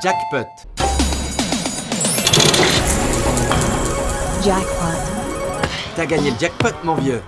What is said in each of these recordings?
Jackpot. Jackpot. T'as gagné le jackpot, mon vieux.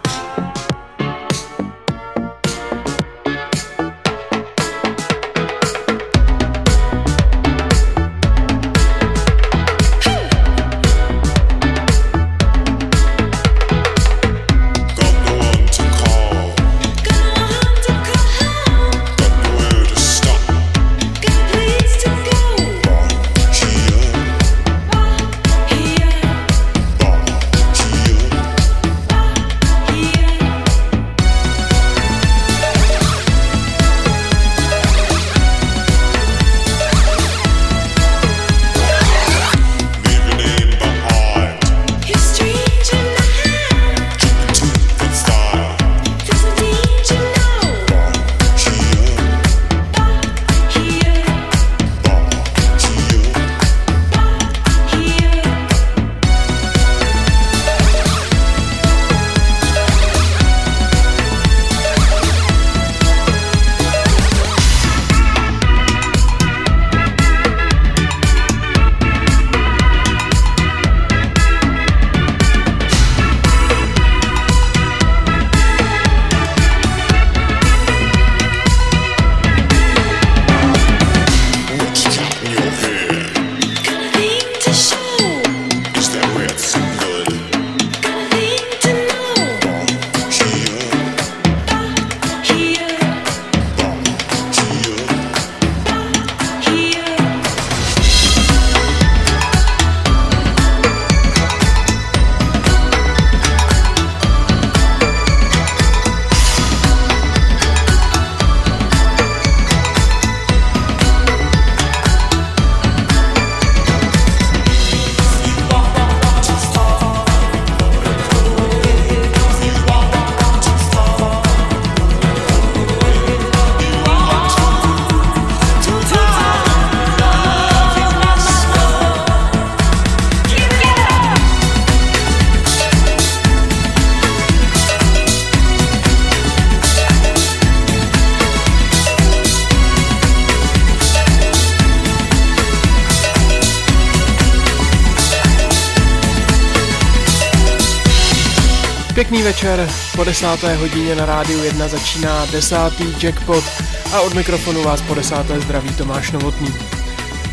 po desáté hodině na rádiu 1 začíná desátý jackpot a od mikrofonu vás po desáté zdraví Tomáš Novotný.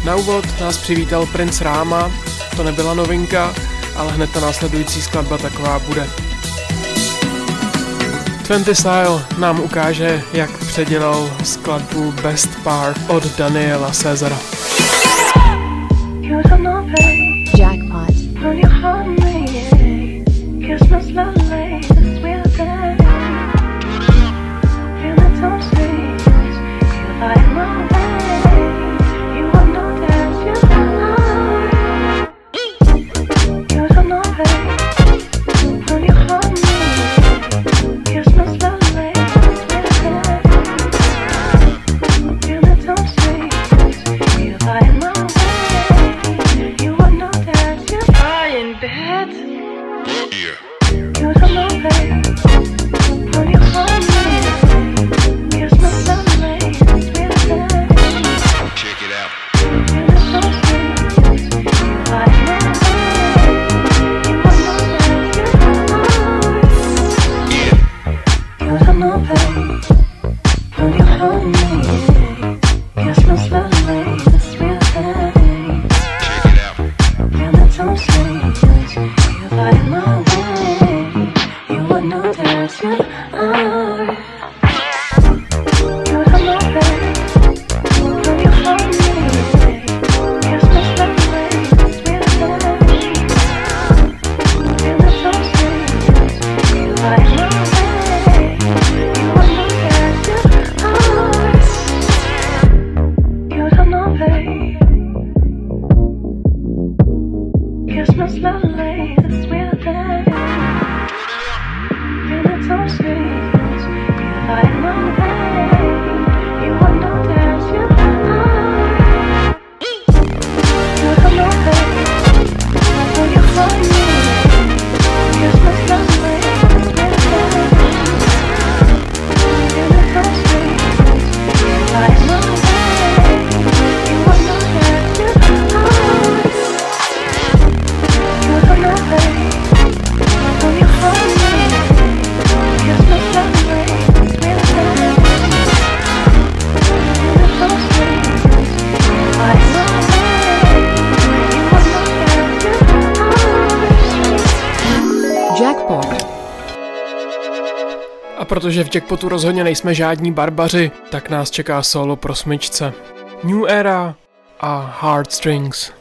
Na úvod nás přivítal princ Ráma, to nebyla novinka, ale hned ta následující skladba taková bude. Twenty Style nám ukáže, jak předělal skladbu Best Part od Daniela Cezara. Jackpot. A protože v Jackpotu rozhodně nejsme žádní barbaři, tak nás čeká solo pro smyčce. New Era a Hard Strings.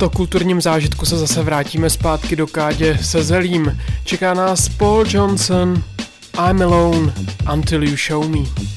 Tomto kulturním zážitku se zase vrátíme zpátky do kádě se zelím. Čeká nás Paul Johnson, I'm alone until you show me.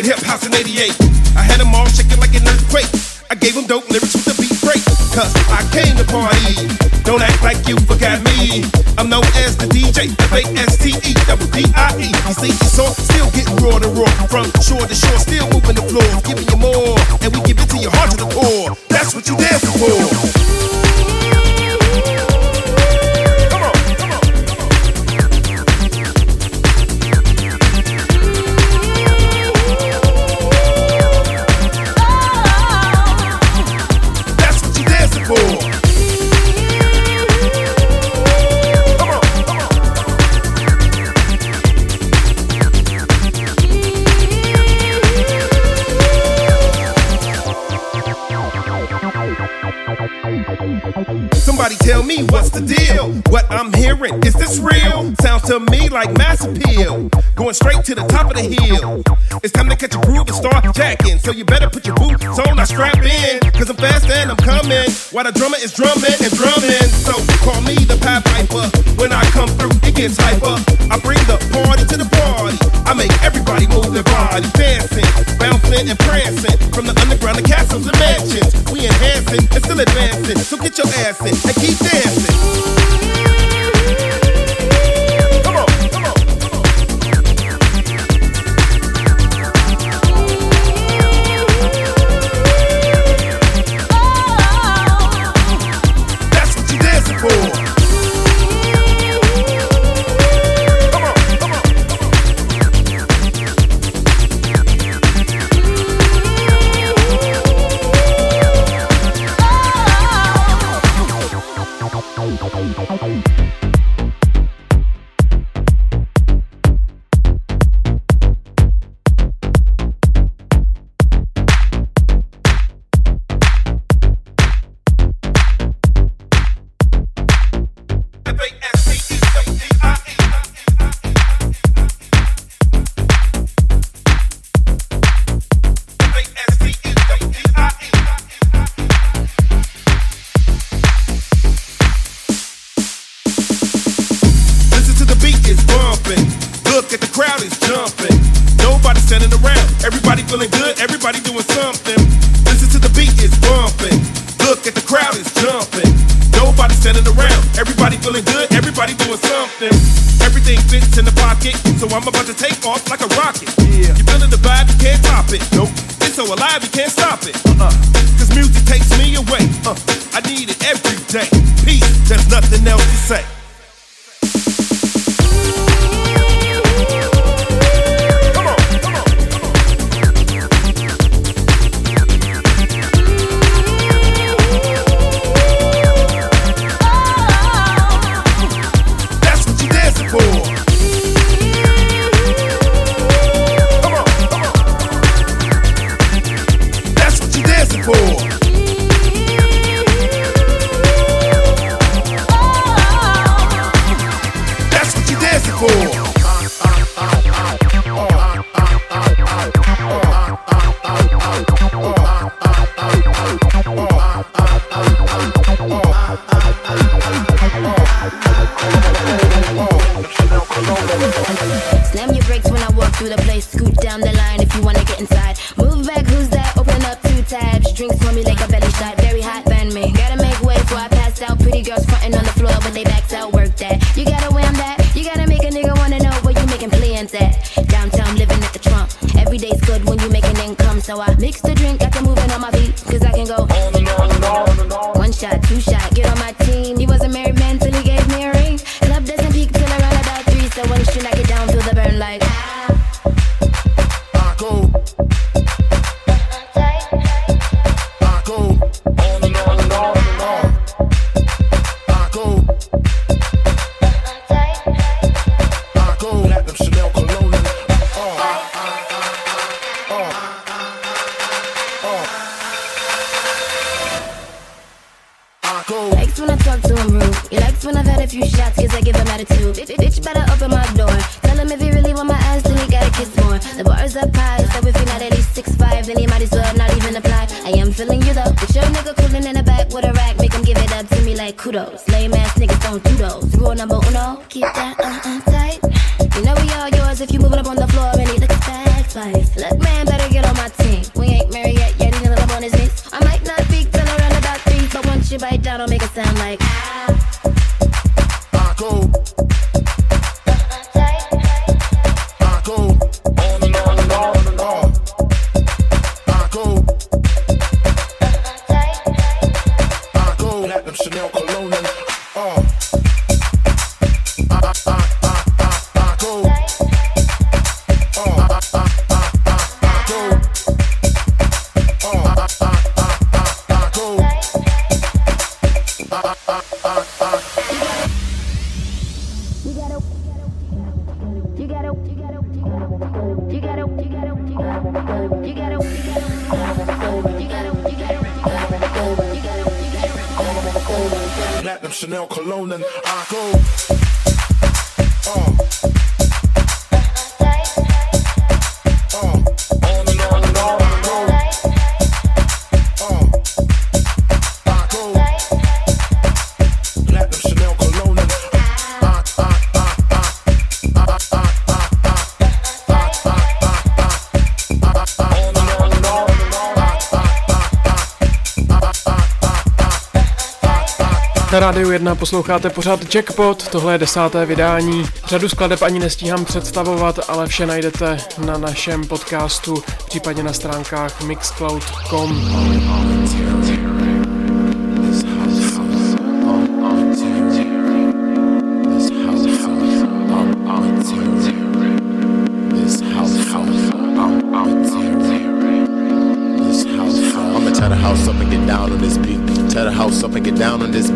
rockin' hip house in 88. I had them all shaking like an earthquake. I gave them dope lyrics with the beat break. Cause I came to party. Don't act like you forgot me. I'm known as the DJ, F-A-S-T-E, double You see, you saw, still getting raw to raw. From shore to shore, still moving the floor. Giving you more. And we give it to your heart to the core. That's what you dance for. to me like mass appeal. Going straight to the top of the hill. It's time to catch a groove and start jacking. So you better put your boots on, I strap in. Cause I'm fast and I'm coming. While the drummer is drumming and drumming. So call me the Pied Piper. When I come through, it gets hyper. I bring the party to the party. I make everybody move their body. Dancing, bouncing, and prancing. From the underground to castles and mansions. We enhancing and still advancing. So get your ass in and keep dancing. for. You bite down, I'll make it sound like ah. I 21 posloucháte pořád Jackpot, tohle je desáté vydání. Řadu skladeb ani nestíhám představovat, ale vše najdete na našem podcastu, případně na stránkách mixcloud.com.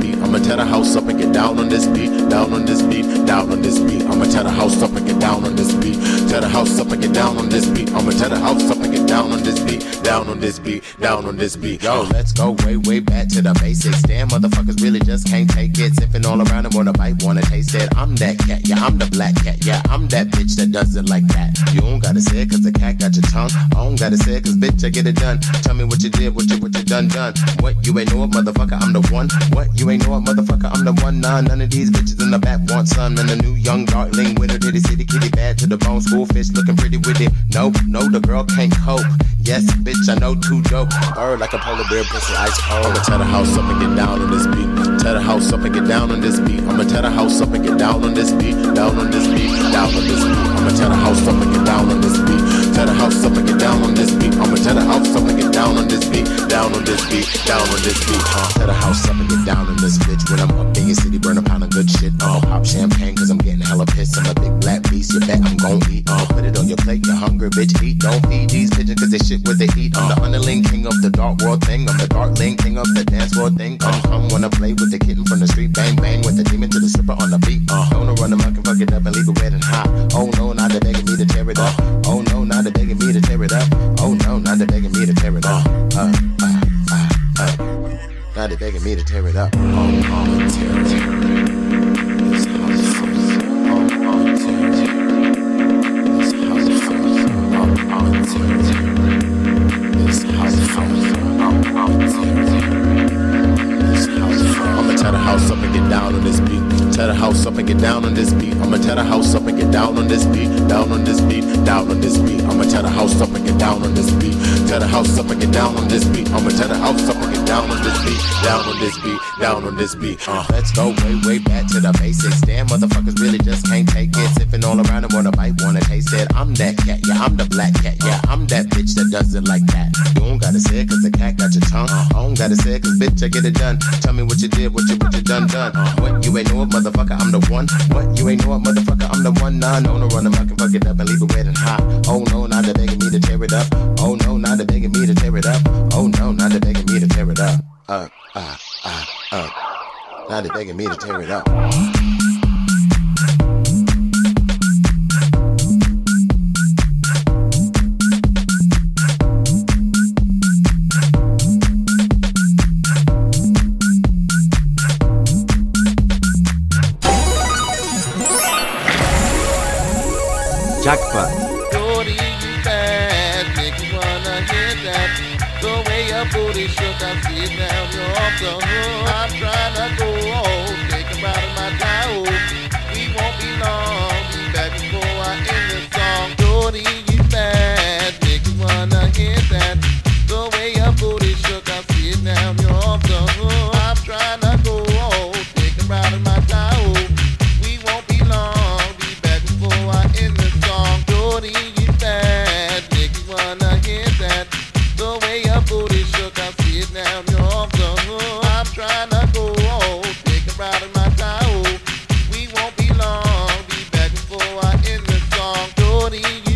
beat. I'ma tear the house up and get down on this beat. Down on this beat, down on this beat. I'ma tear the house up and get down on this beat. Tear the house up and get down on this beat. I'ma tear the house up and get down on this beat. Down on this beat, down on this beat. Yo, let's go way, way back to the basics. Damn, motherfuckers really just can't take it. Sipping all around and wanna bite, wanna taste it. I'm that cat, yeah, I'm the black cat, yeah, I'm that bitch that does it like that. You don't gotta say it cause the cat got your tongue. I don't gotta say it cause bitch, I get it done. Tell me what you did, what you, what you done, done. What you ain't know motherfucker, I'm the one. What you ain't know it, motherfucker, I'm the one. Nah, none of these bitches in the back want some. And the new young darling with her titty city kitty bad to the bone. School fish looking pretty with it. Nope, no, the girl can't cope. Yes, bitch, I know too dope. Bird like a polar bear, pussy ice cold. I'ma tear the house up and get down on this beat. Tear the house up and get down on this beat. I'ma tear the house up and get down on this beat. Down on this beat, down on this beat. I'ma tear the house up and get down on this beat. Tear the house up and get down on this beat. I'ma tear the house up and get down on this beat. Down on this beat, down on this beat. Uh, tear the house up and get down on this bitch. When I'm up in your city, burn a pound of good shit. Uh, pop champagne cause I'm getting hella pissed. I'm a big black beast, you bet I'm gon' eat. Uh, put it on your plate, you're hungry, bitch. Eat, don't feed these pigeons cause they shit what they eat. I'm the underling king of the dark world thing. I'm the darkling king of the dance floor thing. Come, come, wanna play with the kitten from the street. Bang, bang with the demon to the stripper on the beat. Uh, don't run amok and fuck it up and leave it red and hot. Oh no, now they're begging me to tear it up. Tear it up. Oh no, now they're begging me to tear it up. Uh, uh, uh, uh. Now they're begging me to tear it up. Oh, oh, tear it, tear it. Oh, oh, oh, oh, oh, oh, I'ma tear the house up and get down on this beat. Tear the house up and get down on this beat. I'ma tear the house up and get down on this beat. Down on this beat, down on this beat. I'ma tear the house up and get down on this beat. Tear the house up and get down on this beat. I'ma tear the house up down on this beat. Down on this beat, down on this beat. Uh, let's go way, way back to the basics. Damn, motherfuckers really just can't take it. Sipping all around and wanna bite, wanna taste it. I'm that cat, yeah, I'm the black cat, yeah, I'm that bitch that does it like that. You don't gotta say it cause the cat got your tongue. I don't gotta say it cause bitch, I get it done. Tell me what you did, what you, what you done, done. What you ain't know it, motherfucker, I'm the one. What you ain't know it, motherfucker, I'm the one. Nah, no, no, run I can fuck it up and leave it wet and hot. Oh no, now they're begging me to tear it up. Oh no, now they're begging me to tear it up. Uh, uh, uh, uh. Now they're begging me to tear it up. Jackpot. coração wrong door to you.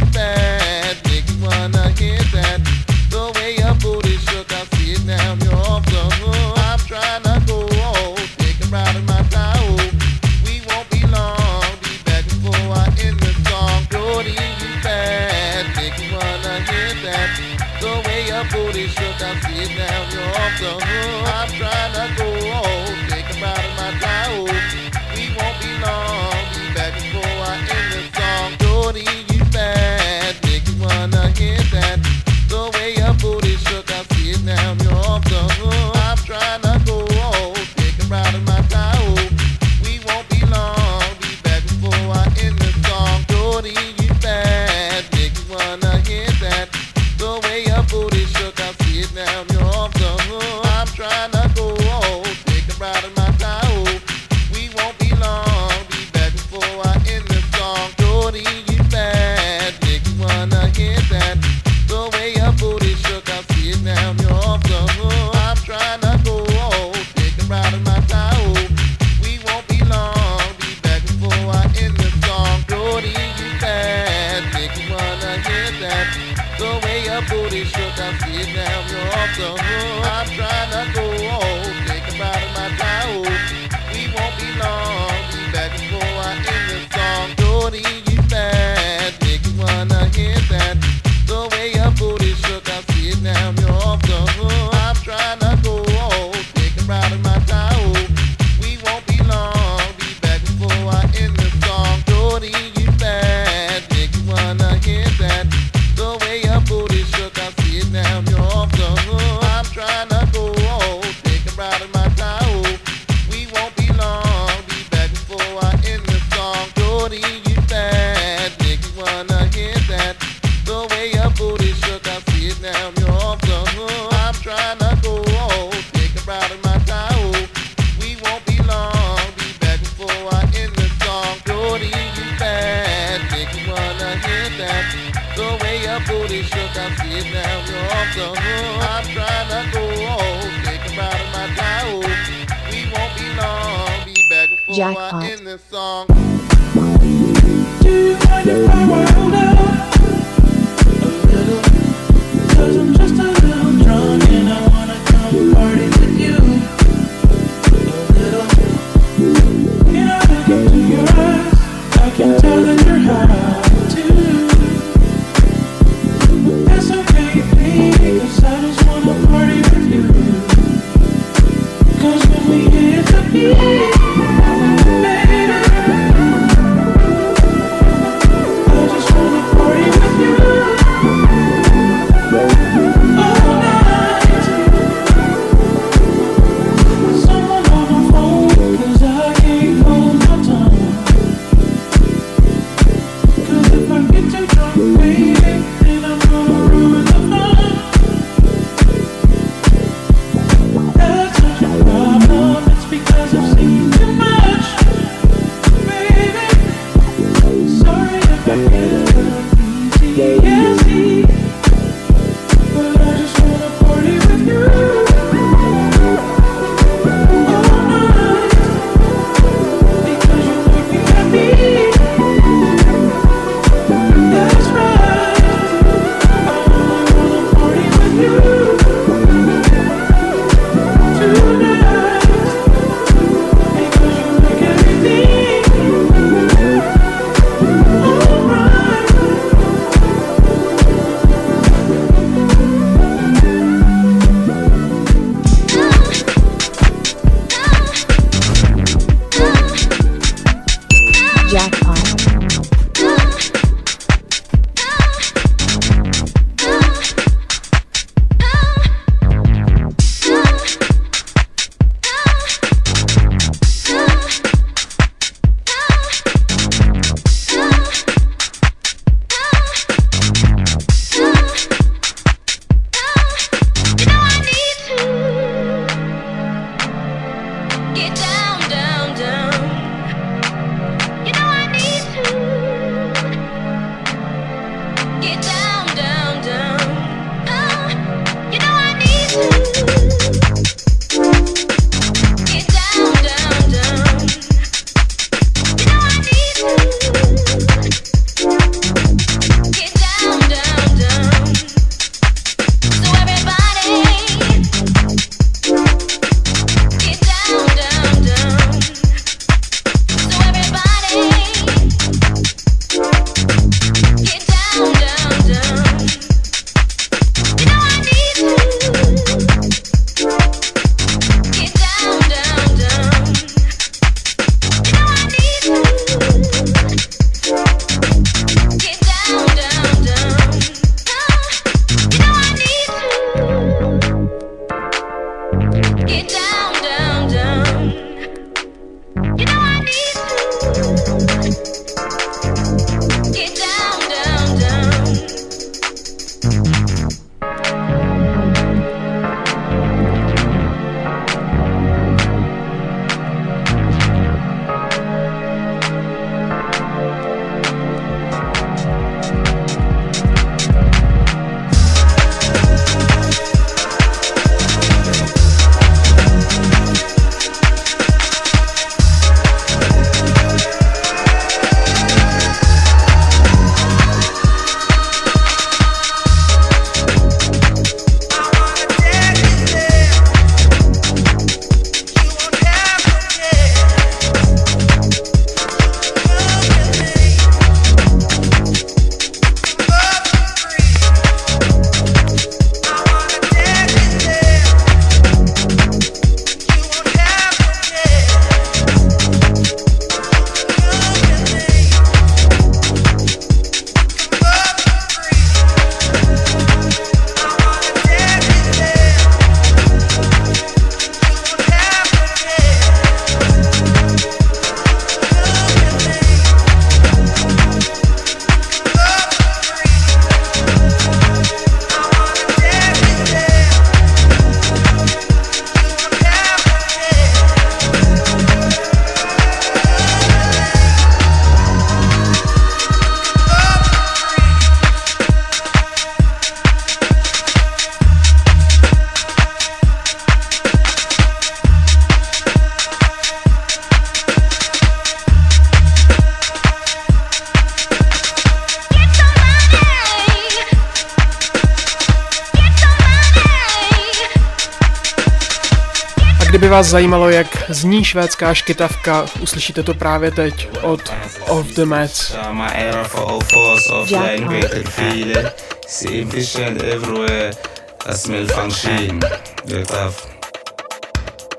Vás zajímalo, jak zní švédská škytavka, uslyšíte to právě teď od Of The Mets.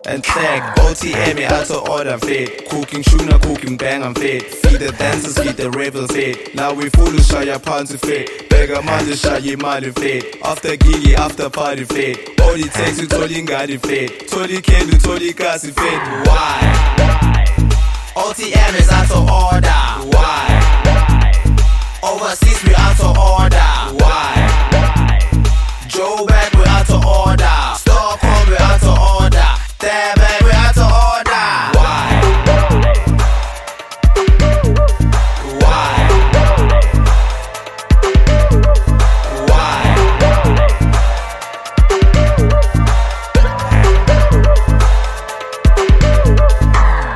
En tag, OTM är alltså order fet Cooking tuna, cooking bang I'm fit Feed the dancers, feed the rebels fit Now we full shot, jag panser fit Bägga man shot, ge man fit After gigi, after party fit All it takes, du tål ingari fit Tål i kid, du tål i kasi fit Why? OTM is out of order Why? Why? Overseas we out of order Why? Why? Joe back we out of order Stockholm we out of order Damn back we out of order Why? Why? Why?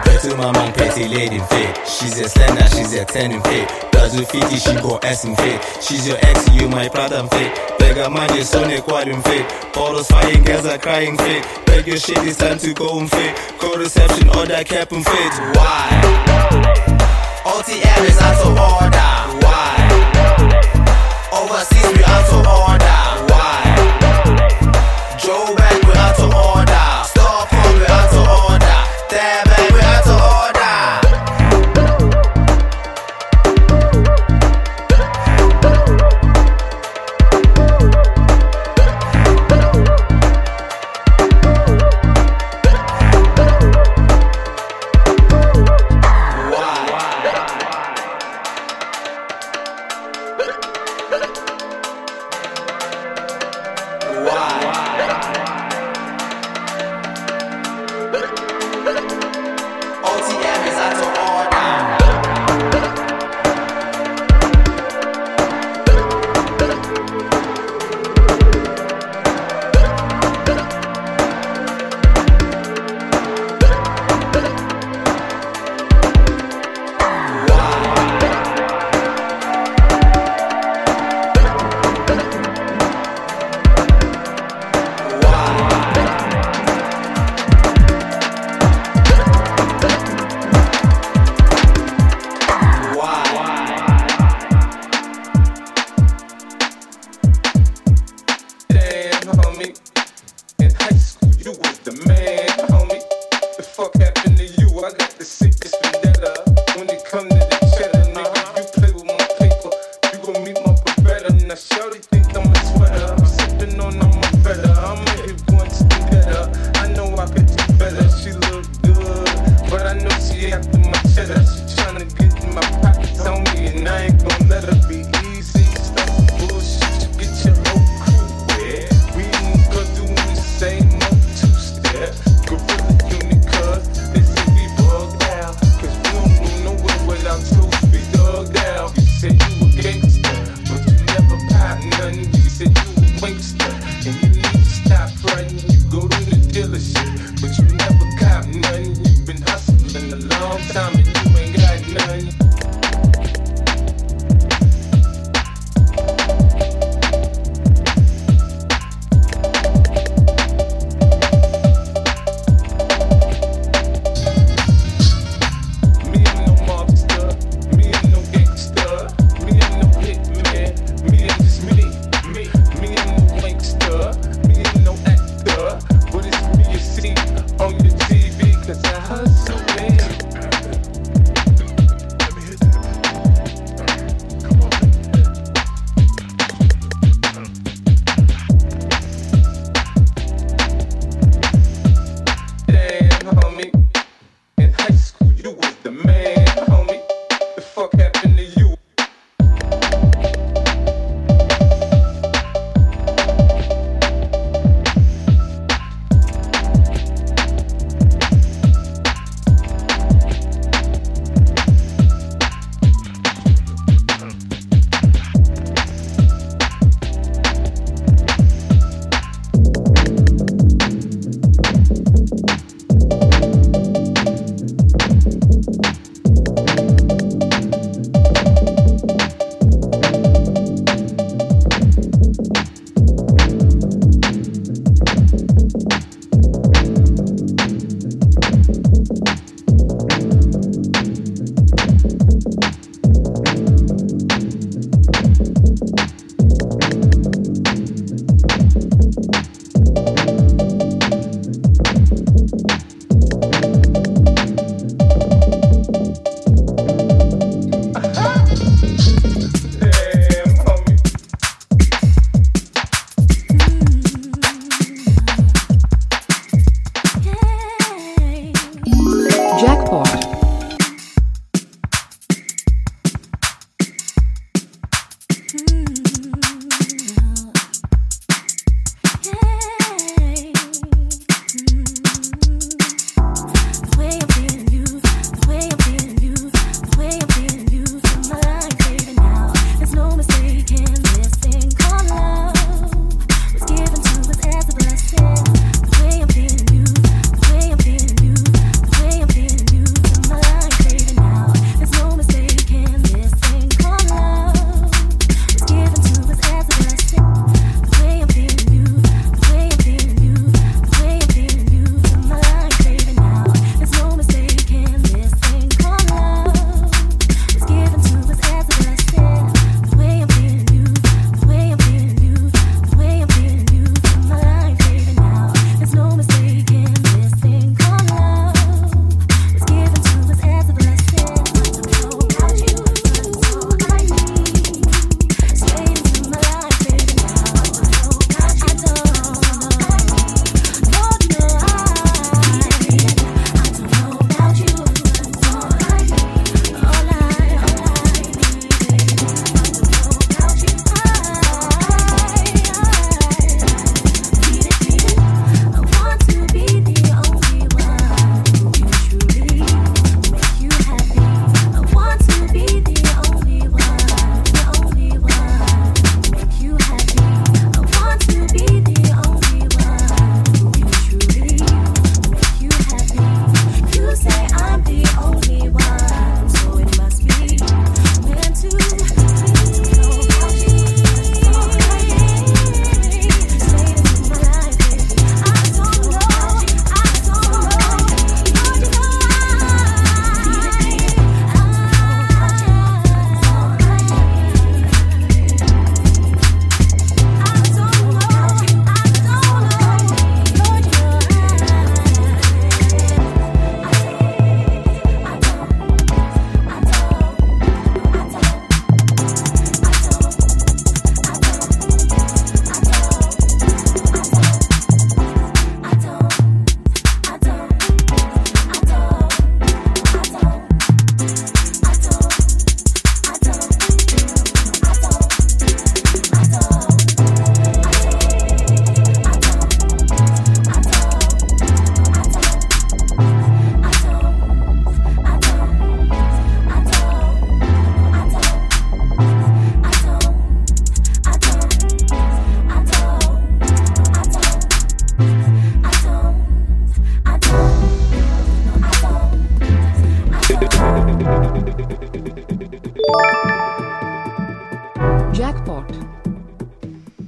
Petty maman, petty lady fit. She's a slender, she's a ten fit. Does you fit, she go ass in fit. She's your ex, you my problem fit. Beggar man, your son, a quadrin fit. those flying, girls are crying fit. Beg your shit, it's time to go and fit. Go reception, order cap and fit. Why? OTM is out of order.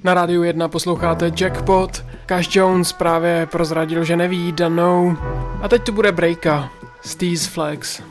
Na rádiu 1 posloucháte Jackpot. Cash Jones právě prozradil, že neví danou. A teď tu bude breaka. Steez Flex.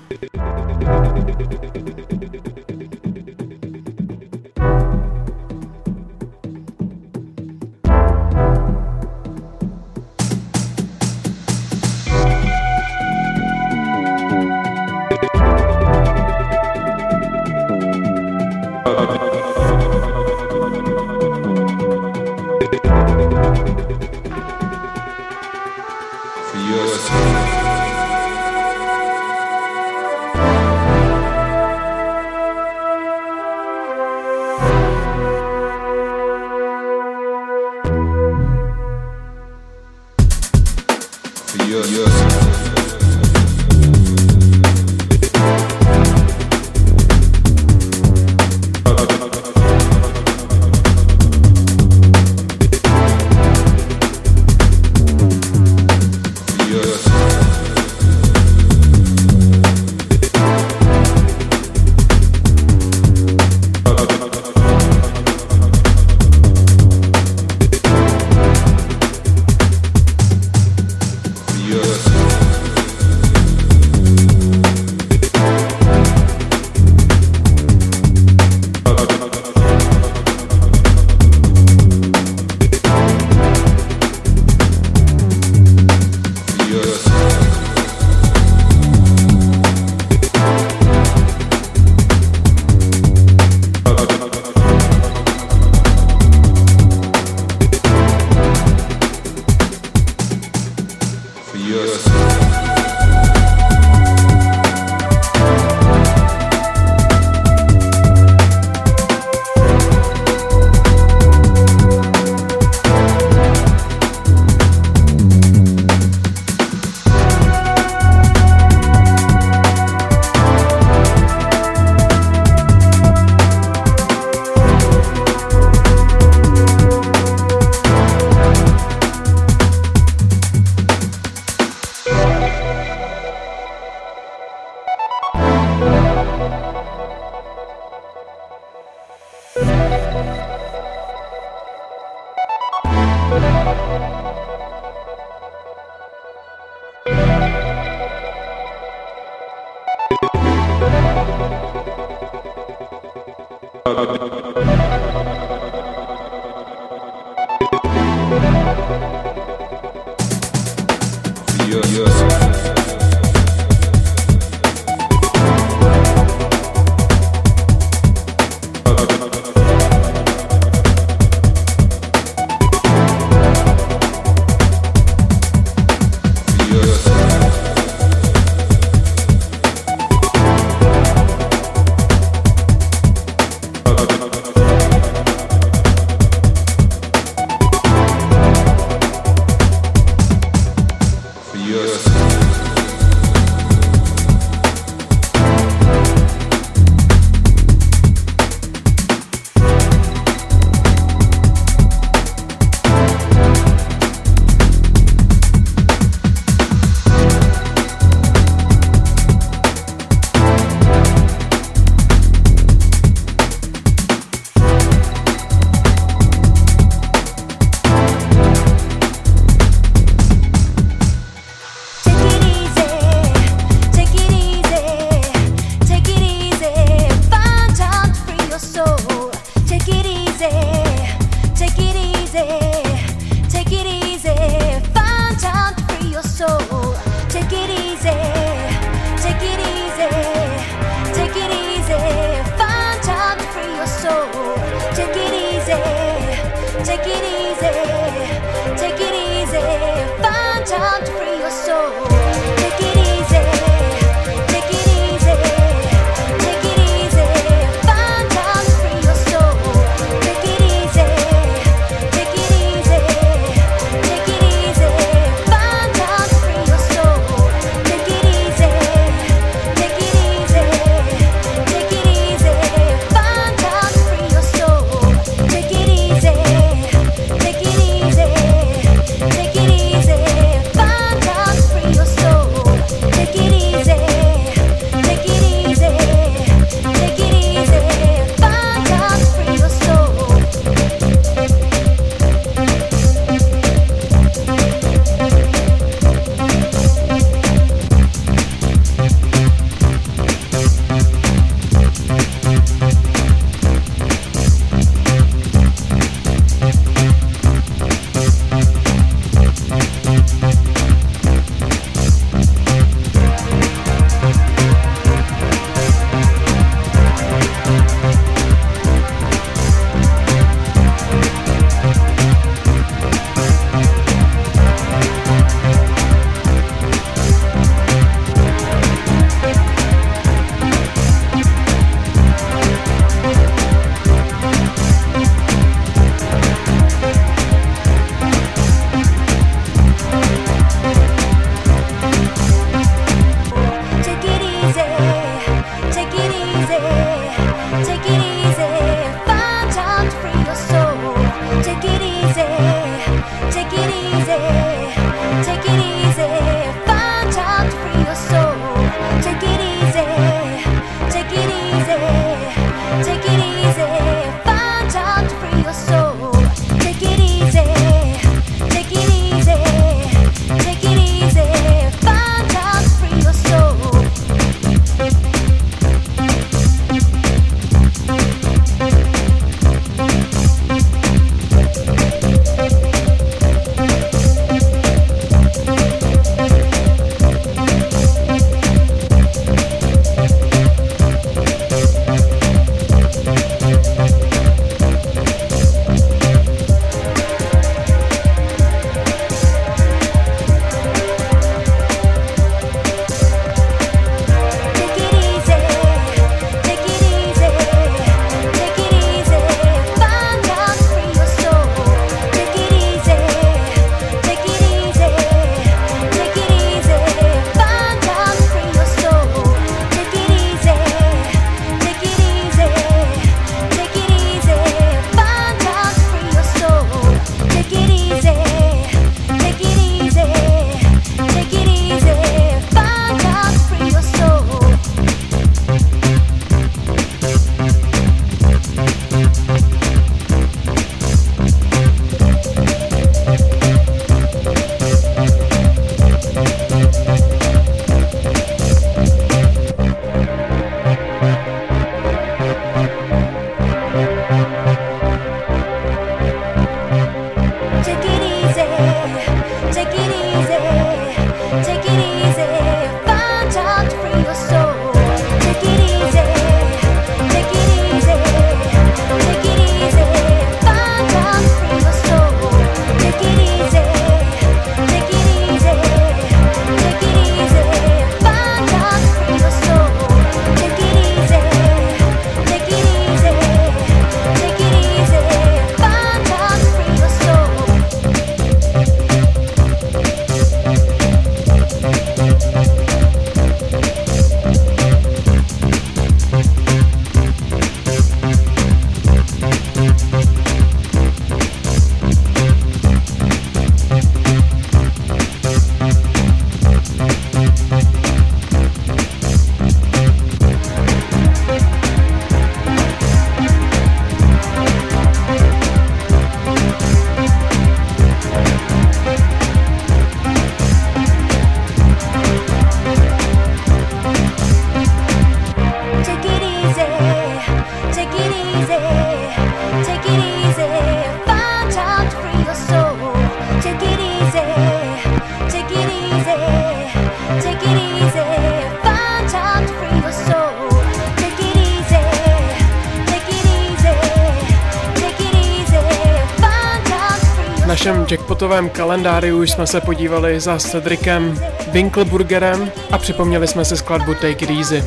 Jackpotovém kalendáři už jsme se podívali za Cedricem Winkleburgerem a připomněli jsme si skladbu Take It Easy.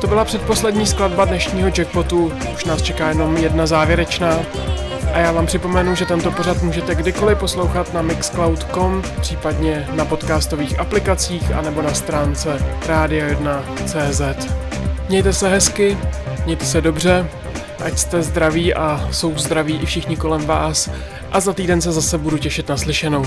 To byla předposlední skladba dnešního jackpotu, už nás čeká jenom jedna závěrečná. A já vám připomenu, že tento pořad můžete kdykoliv poslouchat na mixcloud.com, případně na podcastových aplikacích anebo na stránce radio1.cz. Mějte se hezky, mějte se dobře, ať jste zdraví a jsou zdraví i všichni kolem vás a za týden se zase budu těšit na slyšenou.